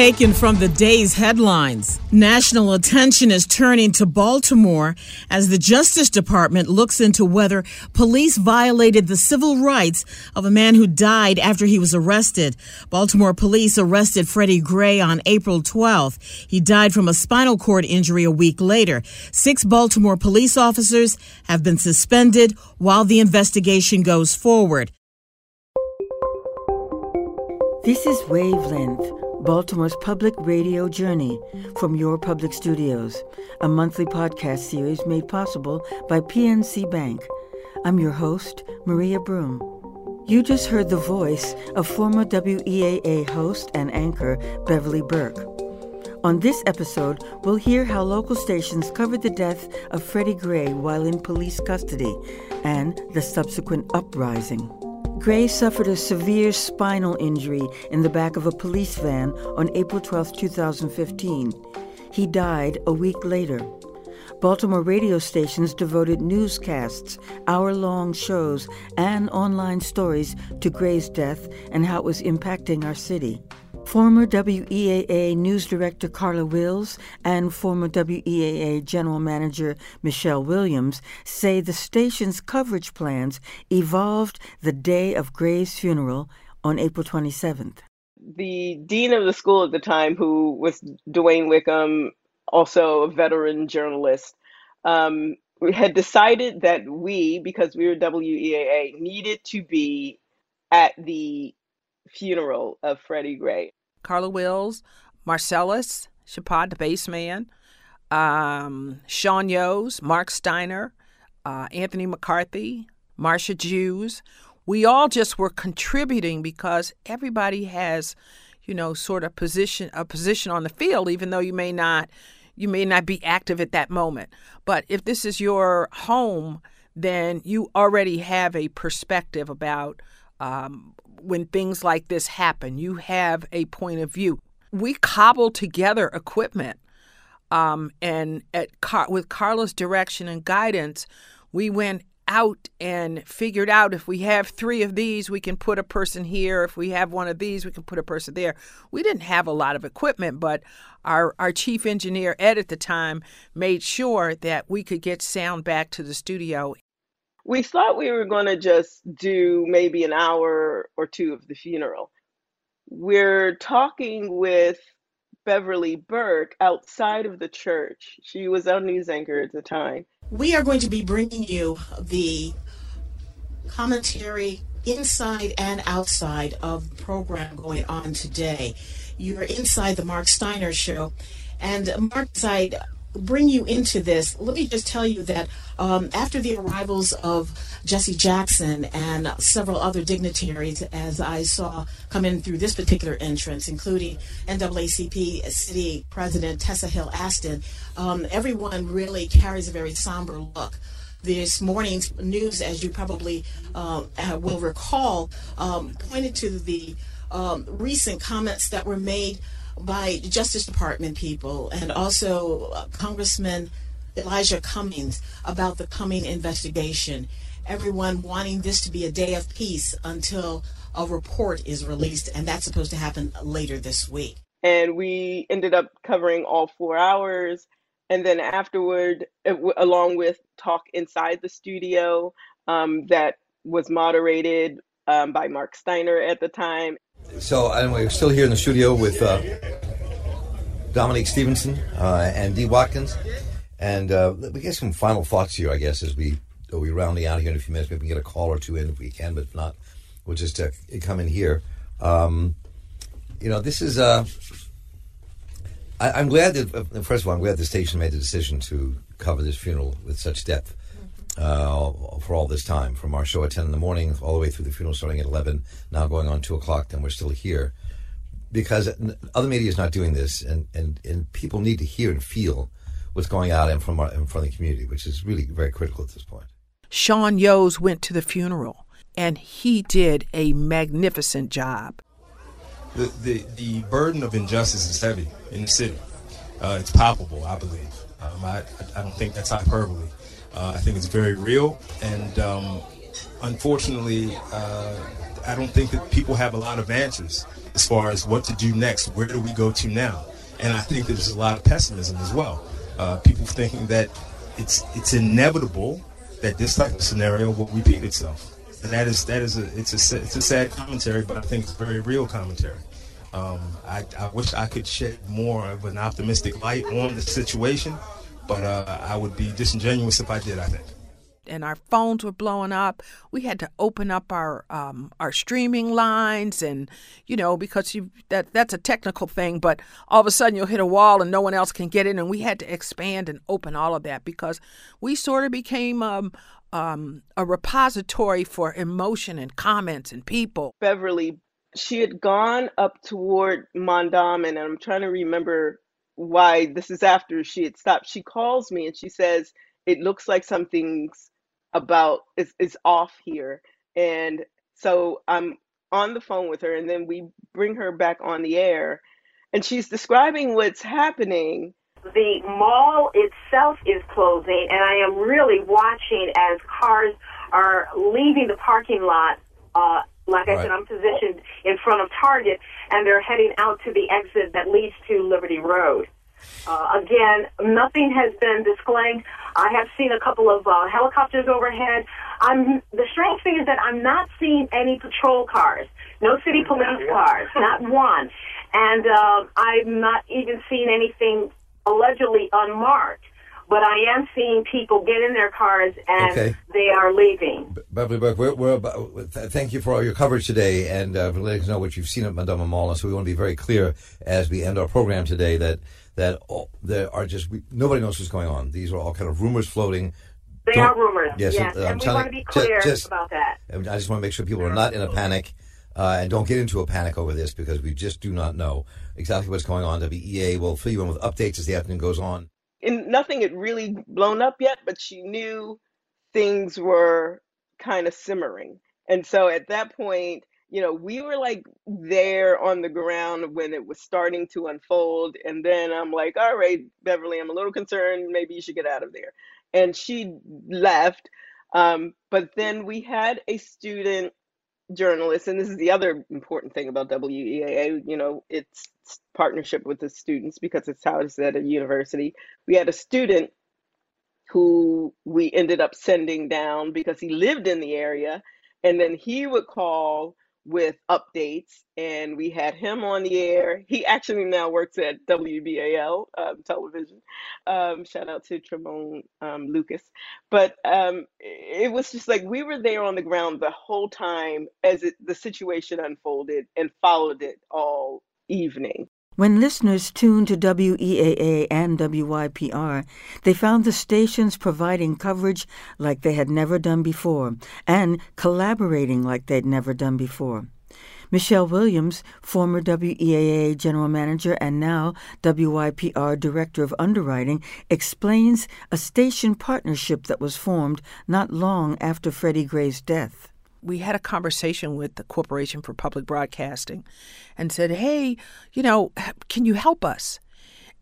taken from the day's headlines. National attention is turning to Baltimore as the Justice Department looks into whether police violated the civil rights of a man who died after he was arrested. Baltimore police arrested Freddie Gray on April 12th. He died from a spinal cord injury a week later. Six Baltimore police officers have been suspended while the investigation goes forward. This is Wavelength, Baltimore's public radio journey from your public studios, a monthly podcast series made possible by PNC Bank. I'm your host, Maria Broom. You just heard the voice of former WEAA host and anchor Beverly Burke. On this episode, we'll hear how local stations covered the death of Freddie Gray while in police custody and the subsequent uprising. Gray suffered a severe spinal injury in the back of a police van on April 12, 2015. He died a week later. Baltimore radio stations devoted newscasts, hour long shows, and online stories to Gray's death and how it was impacting our city. Former WEAA News Director Carla Wills and former WEAA General Manager Michele Williams say the station's coverage plans evolved the day of Gray's funeral on April 27th. The dean of the school at the time, who was DeWayne Wickham, also a veteran journalist, um, had decided that we, because we were WEAA, needed to be at the funeral of Freddie Gray. Carla Wills, Marcellus Shepard, the bassman, um, Sean Yoes, Mark Steiner, uh, Anthony McCarthy, Marsha Jews. We all just were contributing because everybody has, you know, sort of position a position on the field, even though you may not you may not be active at that moment. But if this is your home, then you already have a perspective about um, when things like this happen. You have a point of view. We cobbled together equipment, um, and at Car- with Carla's direction and guidance, we went out and figured out if we have three of these, we can put a person here. If we have one of these, we can put a person there. We didn't have a lot of equipment, but our, our chief engineer, Ed, at the time, made sure that we could get sound back to the studio we thought we were going to just do maybe an hour or two of the funeral. We're talking with Beverly Burke outside of the church. She was our news anchor at the time. We are going to be bringing you the commentary inside and outside of the program going on today. You're inside the Mark Steiner show. And Mark, side bring you into this, let me just tell you that um, after the arrivals of Jesse Jackson and several other dignitaries, as I saw come in through this particular entrance, including NAACP City President Tessa Hill Aston, um, everyone really carries a very somber look. This morning's news, as you probably uh, will recall, um, pointed to the um, recent comments that were made by Justice Department people and also uh, Congressman Elijah Cummings about the coming investigation. Everyone wanting this to be a day of peace until a report is released, and that's supposed to happen later this week. And we ended up covering all four hours. And then afterward, along with talk inside the studio um, that was moderated um, by Mark Steiner at the time. So anyway, we're still here in the studio with uh, Dominique Stevenson uh, and Dee Watkins, and uh, we get some final thoughts here, I guess, as we we rounding out here in a few minutes. Maybe we can get a call or two in if we can, but if not, we'll just uh, come in here. Um, you know, this is. Uh, I, am glad that uh, first of all, I'm glad the station made the decision to cover this funeral with such depth uh, for all this time, from our show at 10 in the morning all the way through the funeral starting at 11, now going on 2 o'clock, then we're still here. Because other media is not doing this, and, and, and people need to hear and feel what's going on in from, our, in front of the community, which is really very critical at this point. Sean Yoes went to the funeral, and he did a magnificent job. The, the, the burden of injustice is heavy in the city. Uh, it's palpable, I believe. Um, I, I don't think that's hyperbole. Uh, I think it's very real, and um, unfortunately, uh, I don't think that people have a lot of answers as far as what to do next. Where do we go to now? And I think there's a lot of pessimism as well. Uh, people thinking that it's it's inevitable that this type of scenario will repeat itself, and that is that is a it's a it's a sad commentary, but I think it's very real commentary. Um, I, I wish I could shed more of an optimistic light on the situation, but uh, I would be disingenuous if I did. I think and our phones were blowing up. We had to open up our um, our streaming lines, and you know because you that that's a technical thing. But all of a sudden you'll hit a wall and no one else can get in, and we had to expand and open all of that because we sort of became um, um, a repository for emotion and comments and people. Beverly, she had gone up toward Mondawmin, and I'm trying to remember why this is after she had stopped. She calls me and she says it looks like something's about is is off here and so i'm on the phone with her and then we bring her back on the air and she's describing what's happening the mall itself is closing and i am really watching as cars are leaving the parking lot uh, like I said, I'm positioned in front of Target, and they're heading out to the exit that leads to Liberty Road. Uh, again, nothing has been disclaimed. I have seen a couple of uh, helicopters overhead. I'm the strange thing is that I'm not seeing any patrol cars, no city police cars, not one, and uh, I'm not even seeing anything allegedly unmarked. But I am seeing people get in their cars and okay. they are leaving. Beverly Burke, we're, we're about, thank you for all your coverage today and uh, for letting us know what you've seen at Mondawmin Mall. And so we want to be very clear as we end our program today that that all, there are just we, nobody knows what's going on. These are all kind of rumors floating. They Don't, are rumors. Yes, yes. Uh, and we want to be clear just, about that. I just want to make sure people are not in a panic. Uh, and don't get into a panic over this because we just do not know exactly what's going on. WEA will fill you in with updates as the afternoon goes on. And nothing had really blown up yet, but she knew things were kind of simmering. And so at that point, you know, we were like there on the ground when it was starting to unfold. And then I'm like, all right, Beverly, I'm a little concerned. Maybe you should get out of there. And she left. Um, but then we had a student journalist, and this is the other important thing about WEAA, you know, it's partnership with the students because it's how it's at a university. We had a student who we ended up sending down because he lived in the area and then he would call with updates, and we had him on the air. He actually now works at WBAL um, television. Um, shout out to Tremone um, Lucas. But um, it was just like we were there on the ground the whole time as it, the situation unfolded and followed it all evening. When listeners tuned to WEAA and WYPR, they found the stations providing coverage like they had never done before and collaborating like they'd never done before. Michele Williams, former WEAA General Manager and now WYPR Director of Underwriting, explains a station partnership that was formed not long after Freddie Gray's death we had a conversation with the Corporation for Public Broadcasting and said, hey, you know, can you help us?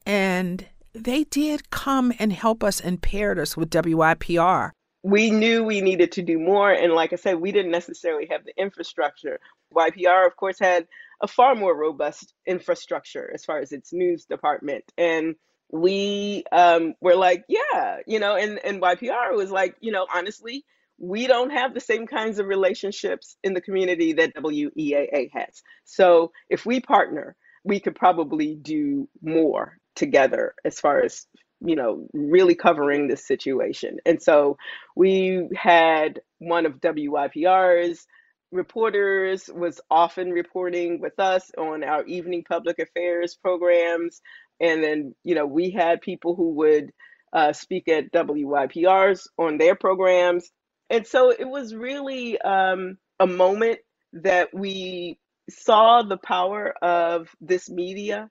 And they did come and help us and paired us with WYPR. We knew we needed to do more. And like I said, we didn't necessarily have the infrastructure. YPR, of course, had a far more robust infrastructure as far as its news department. And we um, were like, yeah, you know, and, and YPR was like, you know, honestly, we don't have the same kinds of relationships in the community that WEAA has. So if we partner, we could probably do more together as far as you know really covering this situation. And so we had one of wypr's reporters was often reporting with us on our evening public affairs programs. And then you know we had people who would uh, speak at wypr's on their programs and so it was really um, a moment that we saw the power of this media,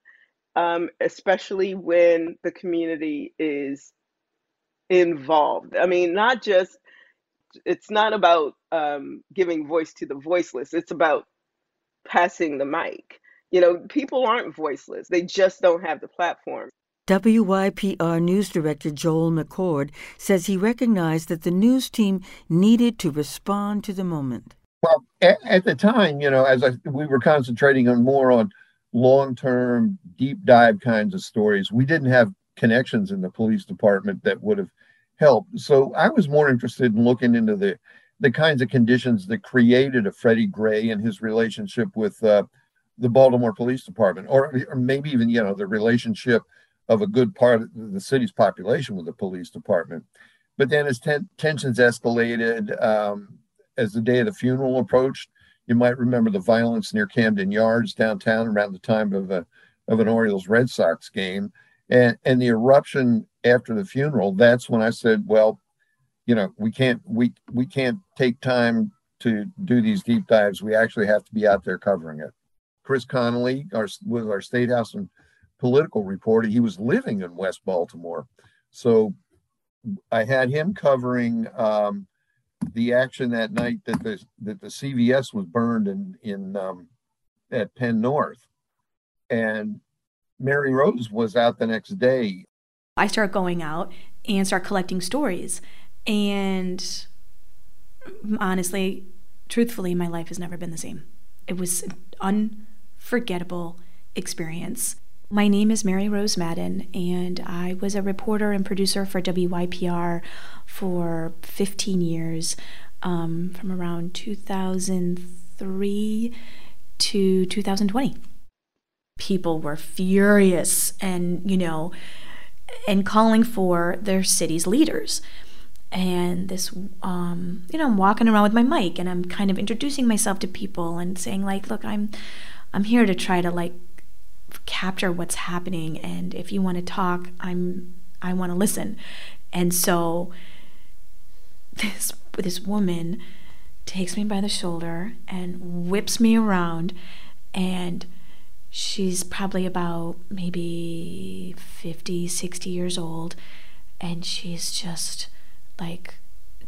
um, especially when the community is involved. I mean, not just, it's not about um, giving voice to the voiceless, it's about passing the mic. You know, people aren't voiceless, they just don't have the platform. WYPR News Director Joel McCord says he recognized that the news team needed to respond to the moment. Well, at, at the time, you know, as I, we were concentrating on more on long-term, deep dive kinds of stories, we didn't have connections in the police department that would have helped. So I was more interested in looking into the the kinds of conditions that created a Freddie Gray and his relationship with uh, the Baltimore Police Department, or, or maybe even you know the relationship of a good part of the city's population with the police department. But then as ten- tensions escalated, um, as the day of the funeral approached, you might remember the violence near Camden Yards downtown around the time of a of an Orioles Red Sox game, and and the eruption after the funeral. That's when I said, well, you know, we can't we we can't take time to do these deep dives. We actually have to be out there covering it. Chris Connelly our, was our state house and political reporter. He was living in West Baltimore, so I had him covering um, the action that night that the that the CVS was burned in in um, at Penn North, and Mary Rose was out the next day. I start going out and start collecting stories, and honestly, truthfully, my life has never been the same. It was an unforgettable experience. My name is Mary Rose Madden, and I was a reporter and producer for WYPR for 15 years, um, from around 2003 to 2020. People were furious and, you know, and calling for their city's leaders. And this, um, you know, I'm walking around with my mic and I'm kind of introducing myself to people and saying, like, look, I'm, I'm here to try to like capture what's happening and if you want to talk i'm i want to listen. And so this this woman takes me by the shoulder and whips me around and she's probably about maybe 50 60 years old and she's just like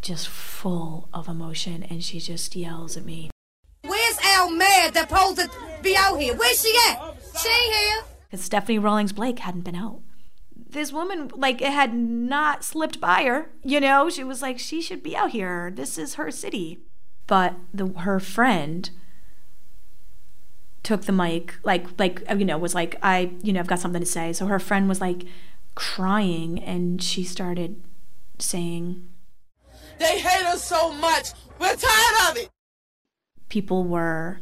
just full of emotion and she just yells at me. Where's our mad that supposed to be out here? Where's she at she here. Because Stephanie Rawlings Blake hadn't been out. This woman, like, it had not slipped by her. You know, she was like, she should be out here. This is her city. But the her friend took the mic, like, like you know, was like, I, you know, I've got something to say. So her friend was like crying, and she started saying, "They hate us so much. We're tired of it." People were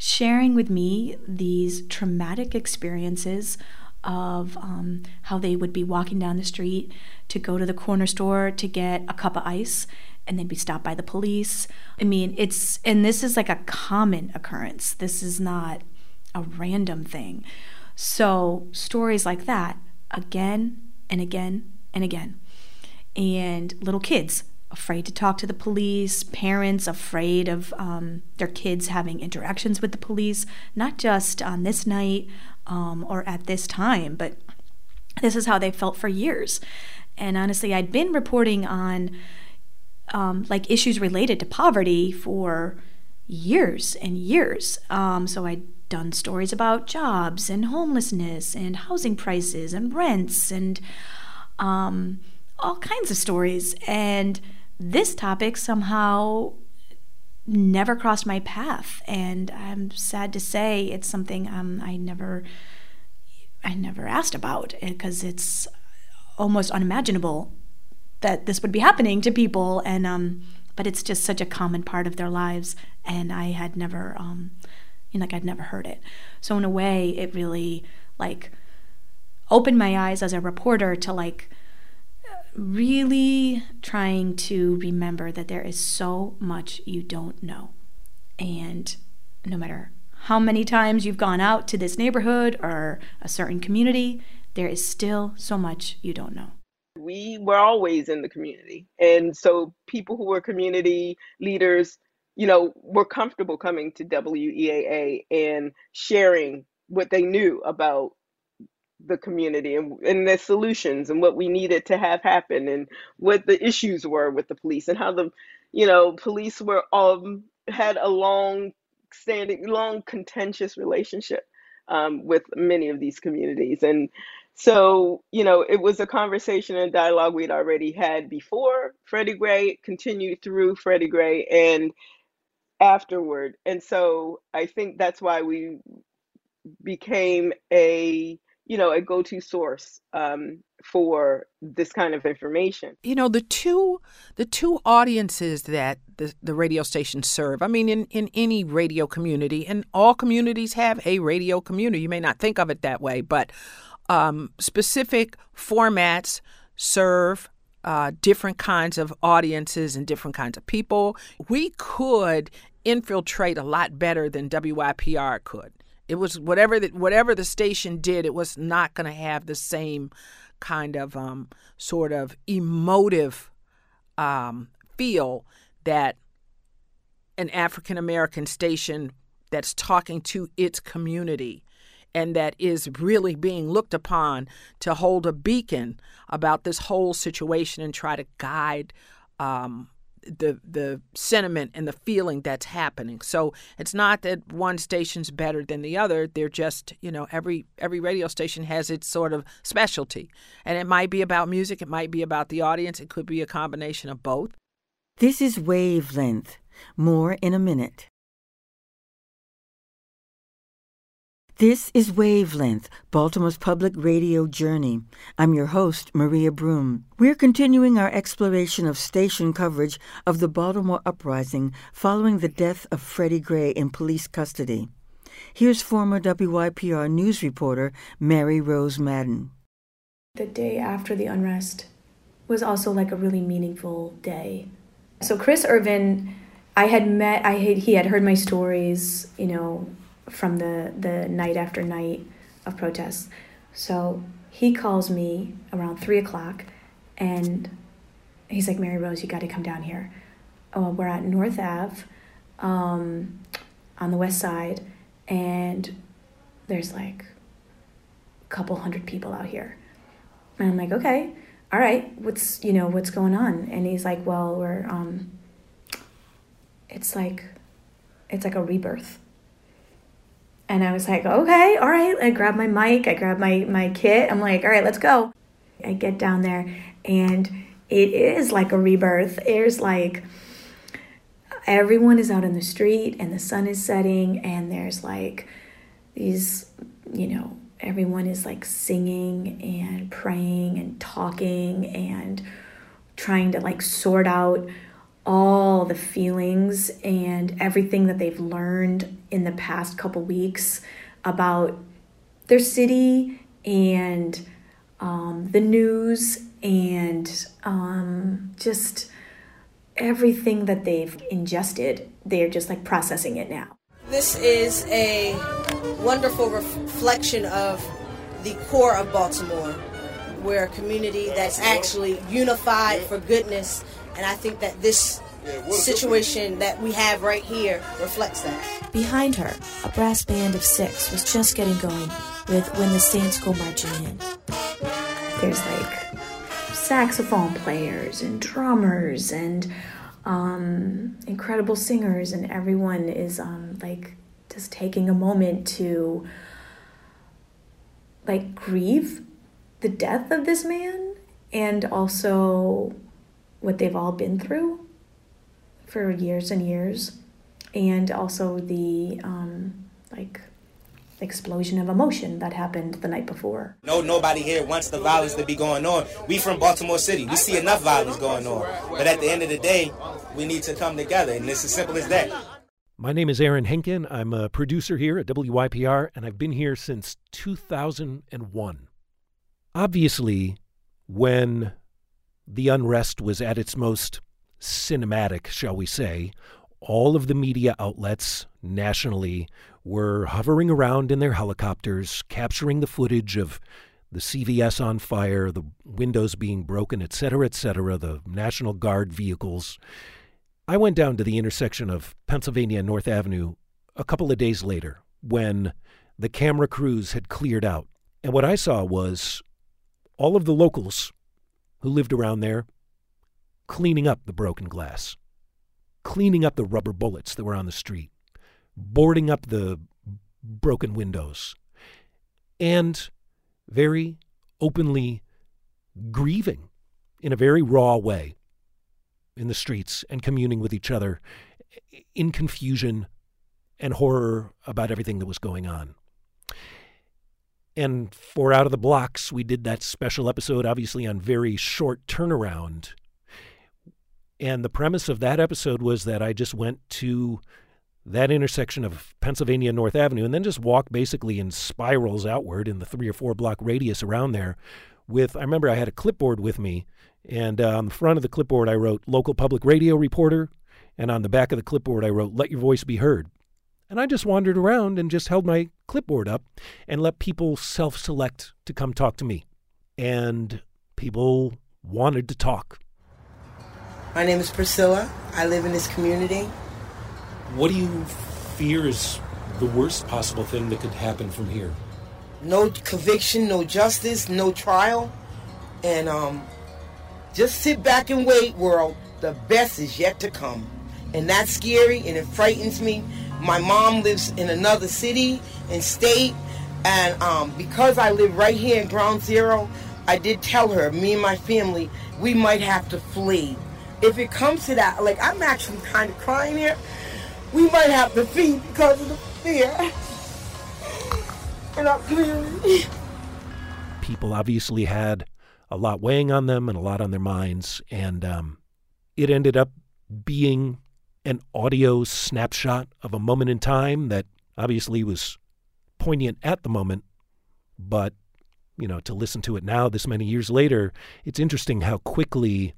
sharing with me these traumatic experiences of um, how they would be walking down the street to go to the corner store to get a cup of ice and they'd be stopped by the police. I mean, it's, and this is like a common occurrence. This is not a random thing. So, stories like that again and again and again. And little kids afraid to talk to the police, parents afraid of um, their kids having interactions with the police, not just on this night um, or at this time, but this is how they felt for years. And honestly, I'd been reporting on um, like issues related to poverty for years and years. Um, so I'd done stories about jobs and homelessness and housing prices and rents and um, all kinds of stories. And this topic somehow never crossed my path. And i'm sad to say it's something um, i never i never asked about because it's almost unimaginable that this would be happening to people. And um, but it's just such a common part of their lives. And i had never um, you know, like i'd never heard it. So in a way it really like opened my eyes as a reporter to like really trying to remember that there is so much you don't know. And no matter how many times you've gone out to this neighborhood or a certain community, there is still so much you don't know. We were always in the community. And so people who were community leaders, you know, were comfortable coming to WEAA and sharing what they knew about the community and, and the solutions and what we needed to have happen and what the issues were with the police and how the you know police were um had a long standing long contentious relationship um, with many of these communities and so you know it was a conversation and dialogue we'd already had before freddie gray continued through freddie gray and afterward. And so I think that's why we became a you know a go-to source um, for this kind of information. You know the two the two audiences that the, the radio stations serve. I mean, in in any radio community, and all communities have a radio community. You may not think of it that way, but um, specific formats serve uh, different kinds of audiences and different kinds of people. We could infiltrate a lot better than WYPR could. It was whatever the, whatever the station did, it was not going to have the same kind of um, sort of emotive um, feel that an African American station that's talking to its community and that is really being looked upon to hold a beacon about this whole situation and try to guide um, the the sentiment and the feeling that's happening. So it's not that one station's better than the other. They're just you know every every radio station has its sort of specialty, and it might be about music, it might be about the audience, it could be a combination of both. This is Wavelength. More in a minute. This is Wavelength, Baltimore's public radio journey. I'm your host, Maria Broom. We're continuing our exploration of station coverage of the Baltimore uprising following the death of Freddie Gray in police custody. Here's former WYPR news reporter Mary Rose Madden. The day after the unrest was also like a really meaningful day. So Chris Irvin, I had met, I had, he had heard my stories, you know, from the, the night after night of protests. So he calls me around three o'clock and he's like, Mary Rose, you got to come down here. Oh, we're at North Ave um, on the west side, and there's like a couple hundred people out here. And I'm like, okay, all right, what's you know what's going on? And he's like, well, we're um, it's like, it's like a rebirth. And I was like, okay, all right. I grab my mic, I grab my, my kit. I'm like, all right, let's go. I get down there and it is like a rebirth. There's like, everyone is out in the street and the sun is setting and there's like these, you know, everyone is like singing and praying and talking and trying to like sort out all the feelings and everything that they've learned in the past couple weeks about their city and um, the news and um, just everything that they've ingested. They're just like processing it now. This is a wonderful reflection of the core of Baltimore. We're a community that's actually unified for goodness and I think that this situation that we have right here reflects that. Behind her, a brass band of six was just getting going with When the Saints Go Marching In. There's like saxophone players and drummers and um, incredible singers, and everyone is um, like just taking a moment to like grieve the death of this man and also what they've all been through for years and years, and also the um, like explosion of emotion that happened the night before. No, nobody here wants the violence to be going on. We from Baltimore City. We see enough violence going on. But at the end of the day, we need to come together, and it's as simple as that. My name is Aaron Henkin. I'm a producer here at WYPR, and I've been here since 2001. Obviously, when the unrest was at its most cinematic, shall we say. All of the media outlets nationally were hovering around in their helicopters, capturing the footage of the CVS on fire, the windows being broken, etc., etc., the National Guard vehicles. I went down to the intersection of Pennsylvania and North Avenue a couple of days later when the camera crews had cleared out. And what I saw was all of the locals who lived around there cleaning up the broken glass, cleaning up the rubber bullets that were on the street, boarding up the broken windows, and very openly grieving in a very raw way in the streets and communing with each other in confusion and horror about everything that was going on. And for Out of the Blocks, we did that special episode, obviously on very short turnaround. And the premise of that episode was that I just went to that intersection of Pennsylvania and North Avenue and then just walked basically in spirals outward in the three or four block radius around there. With, I remember I had a clipboard with me, and uh, on the front of the clipboard, I wrote local public radio reporter, and on the back of the clipboard, I wrote let your voice be heard. And I just wandered around and just held my clipboard up and let people self select to come talk to me. And people wanted to talk. My name is Priscilla. I live in this community. What do you fear is the worst possible thing that could happen from here? No conviction, no justice, no trial. And um, just sit back and wait, world. The best is yet to come. And that's scary and it frightens me my mom lives in another city and state, and um, because I live right here in Ground Zero, I did tell her, me and my family, we might have to flee. If it comes to that, like I'm actually kind of crying here, we might have to flee because of the fear in our community. People obviously had a lot weighing on them and a lot on their minds, and um, it ended up being an audio snapshot of a moment in time that obviously was poignant at the moment, but you know, to listen to it now, this many years later, it's interesting how quickly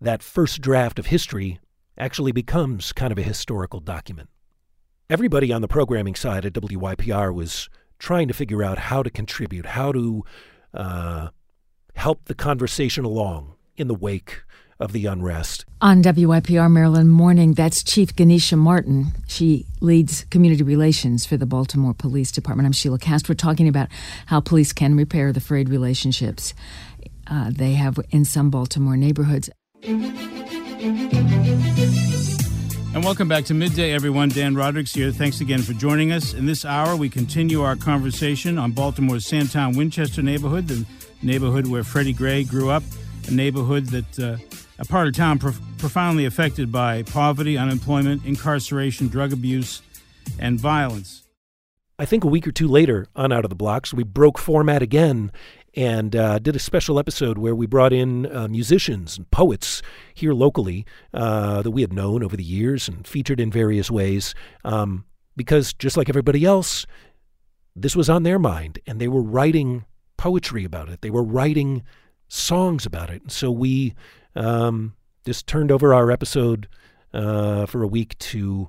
that first draft of history actually becomes kind of a historical document. Everybody on the programming side at WYPR was trying to figure out how to contribute, how to uh, help the conversation along in the wake of the unrest. On WYPR Maryland Morning, that's Chief Ganesha Martin. She leads community relations for the Baltimore Police Department. I'm Sheilah Kast. We're talking about how police can repair the frayed relationships uh, they have in some Baltimore neighborhoods. And welcome back to Midday, everyone. Dan Rodricks here. Thanks again for joining us. In this hour, we continue our conversation on Baltimore's Sandtown Winchester neighborhood, the neighborhood where Freddie Gray grew up, a neighborhood that uh, a part of town prof- profoundly affected by poverty, unemployment, incarceration, drug abuse, and violence. I think a week or two later on Out of the Blocks, we broke format again and uh, did a special episode where we brought in uh, musicians and poets here locally uh, that we had known over the years and featured in various ways. Um, because just like everybody else, this was on their mind and they were writing poetry about it. They were writing songs about it. And so we um, just turned over our episode uh, for a week to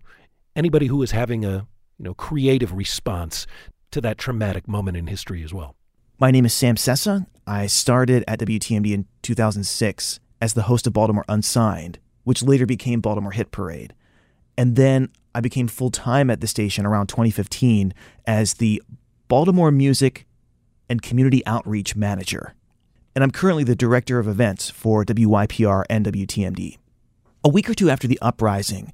anybody who is having a you know creative response to that traumatic moment in history as well. My name is Sam Sessa. I started at WTMD in 2006 as the host of Baltimore Unsigned, which later became Baltimore Hit Parade. And then I became full time at the station around 2015 as the Baltimore Music and Community Outreach Manager and I'm currently the director of events for WYPR and WTMD. A week or two after the uprising,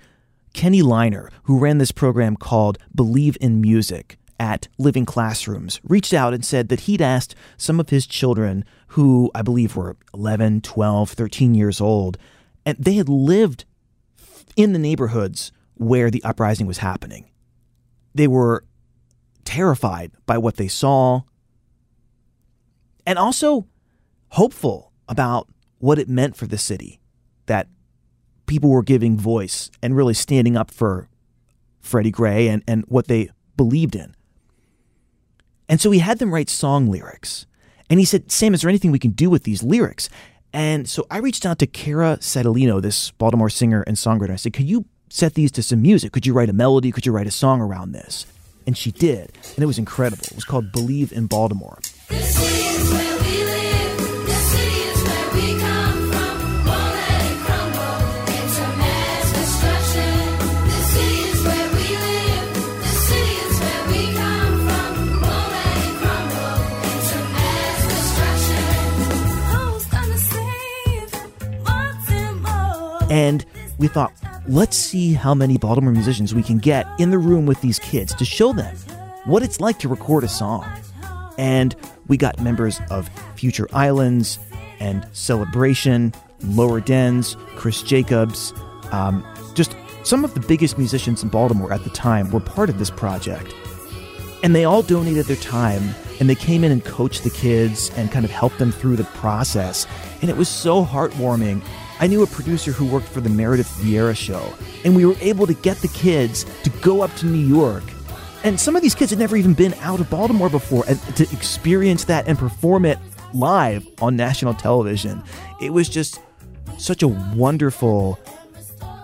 Kenny Liner, who ran this program called Believe in Music at Living Classrooms, reached out and said that he'd asked some of his children, who I believe were 11, 12, 13 years old, and they had lived in the neighborhoods where the uprising was happening. They were terrified by what they saw, and also hopeful about what it meant for the city that people were giving voice and really standing up for Freddie Gray and, and what they believed in. And so he had them write song lyrics. And he said, Sam, is there anything we can do with these lyrics? And so I reached out to Kara Satellino, this Baltimore singer and songwriter. I said, Could you set these to some music? Could you write a melody? Could you write a song around this? And she did. And it was incredible. It was called Believe in Baltimore. And we thought, let's see how many Baltimore musicians we can get in the room with these kids to show them what it's like to record a song. And we got members of Future Islands and Celebration, Lower Dens, Chris Jacobs, um, just Some of the biggest musicians in Baltimore at the time were part of this project. And they all donated their time and they came in and coached the kids and kind of helped them through the process. And it was so heartwarming. I knew a producer who worked for the Meredith Vieira show, and we were able to get the kids to go up to New York. And some of these kids had never even been out of Baltimore before, and to experience that and perform it live on national television. It was just such a wonderful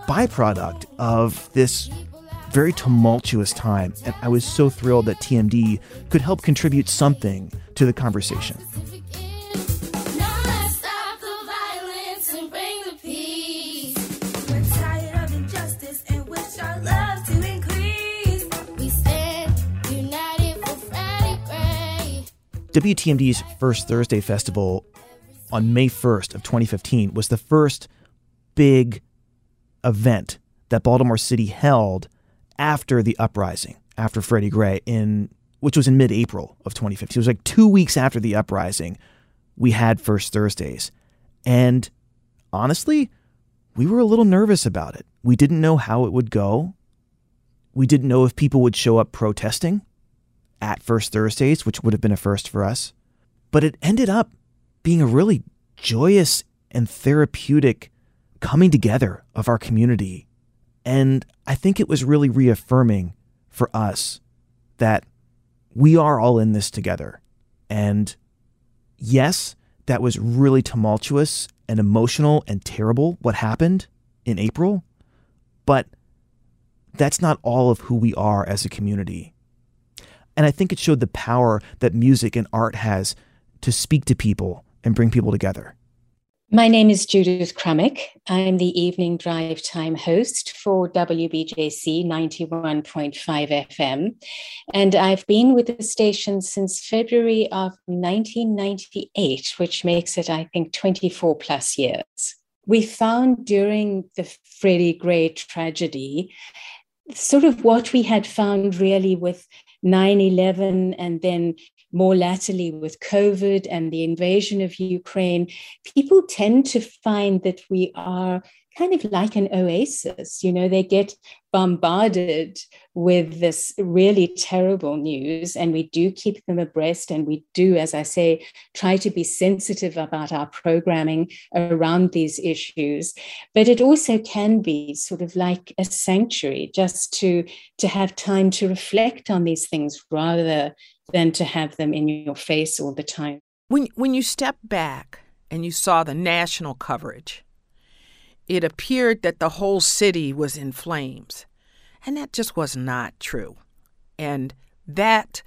byproduct of this very tumultuous time. And I was so thrilled that TMD could help contribute something to the conversation. WTMD's First Thursday Festival on May 1st of 2015 was the first big event that Baltimore City held after the uprising, after Freddie Gray in which was in mid-April of 2015. It was like 2 weeks after the uprising we had First Thursdays. And honestly, we were a little nervous about it. We didn't know how it would go. We didn't know if people would show up protesting at First Thursdays, which would have been a first for us. But it ended up being a really joyous and therapeutic coming together of our community. And I think it was really reaffirming for us that we are all in this together. And yes, that was really tumultuous and emotional and terrible what happened in April, but that's not all of who we are as a community. And I think it showed the power that music and art has to speak to people and bring people together. My name is Judith Krummeck. I'm the evening drive time host for WBJC 91.5 FM. And I've been with the station since February of 1998, which makes it, I think, 24 plus years. We found during the Freddie Gray tragedy sort of what we had found really with 9 11 and then more latterly with COVID and the invasion of Ukraine, people tend to find that we are kind of like an oasis. You know, they get bombarded with this really terrible news, and we do keep them abreast. And we do, as I say, try to be sensitive about our programming around these issues. But it also can be sort of like a sanctuary just to, to have time to reflect on these things rather than to have them in your face all the time. When, when you step back and you saw the national coverage, it appeared that the whole city was in flames. And that just was not true. And that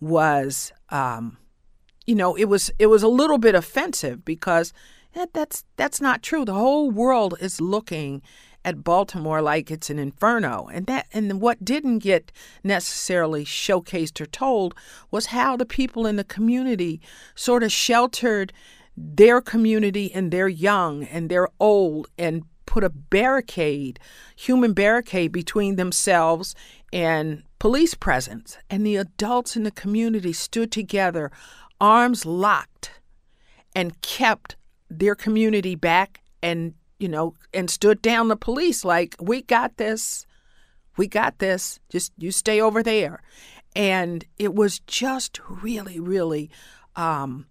was, um, you know, it was it was a little bit offensive because that, that's that's not true. The whole world is looking at Baltimore like it's an inferno. And that and what didn't get necessarily showcased or told was how the people in the community sort of sheltered their community and their young and their old and put a barricade, human barricade between themselves and police presence. And the adults in the community stood together, arms locked, and kept their community back and you know, and stood down the police like, we got this. We got this. Just you stay over there. And it was just really, really um,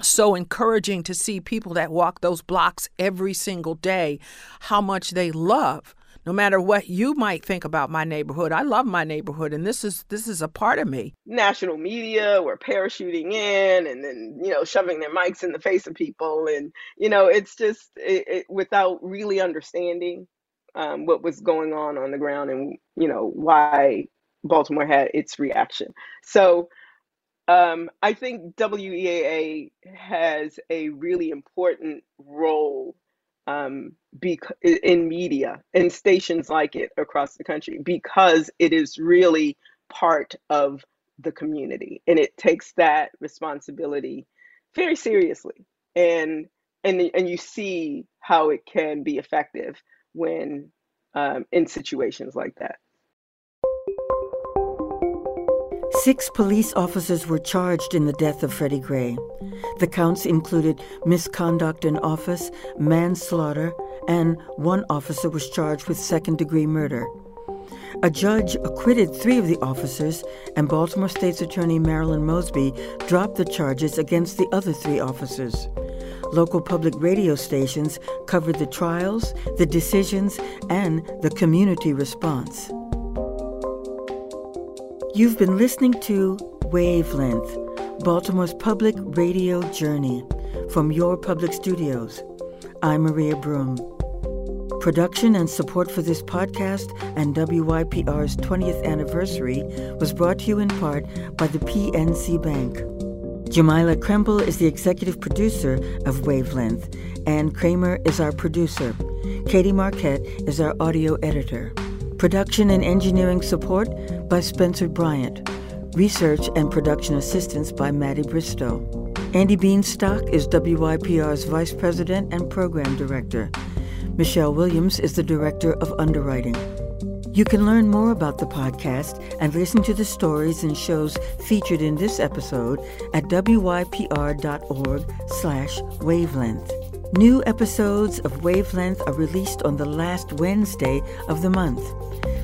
so encouraging to see people that walk those blocks every single day, how much they love. No matter what you might think about my neighborhood i love my neighborhood and this is this is a part of me. National media were parachuting in and then you know shoving their mics in the face of people and you know it's just it, it, without really understanding um, what was going on on the ground and you know why baltimore had its reaction. So um, I think WEAA has a really important role um, bec- in media and stations like it across the country because it is really part of the community and it takes that responsibility very seriously. And and and you see how it can be effective when um, in situations like that Six police officers were charged in the death of Freddie Gray. The counts included misconduct in office, manslaughter, and one officer was charged with second degree murder. A judge acquitted three of the officers, and Baltimore State's Attorney Marilyn Mosby dropped the charges against the other three officers. Local public radio stations covered the trials, the decisions, and the community response. You've been listening to Wavelength, Baltimore's public radio journey from your public studios. I'm Maria Broom. Production and support for this podcast and WYPR's 20th anniversary was brought to you in part by the PNC Bank. Jamila Krempel is the executive producer of Wavelength, and Kramer is our producer. Katie Marquette is our audio editor. Production and engineering support by Spencer Bryant. Research and production assistance by Maddie Bristow. Andy Bienstock is WYPR's Vice President and Program Director. Michelle Williams is the Director of Underwriting. You can learn more about the podcast and listen to the stories and shows featured in this episode at wypr.org slash wavelength. New episodes of Wavelength are released on the last Wednesday of the month.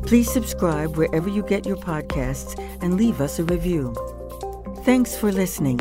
Please subscribe wherever you get your podcasts and leave us a review. Thanks for listening.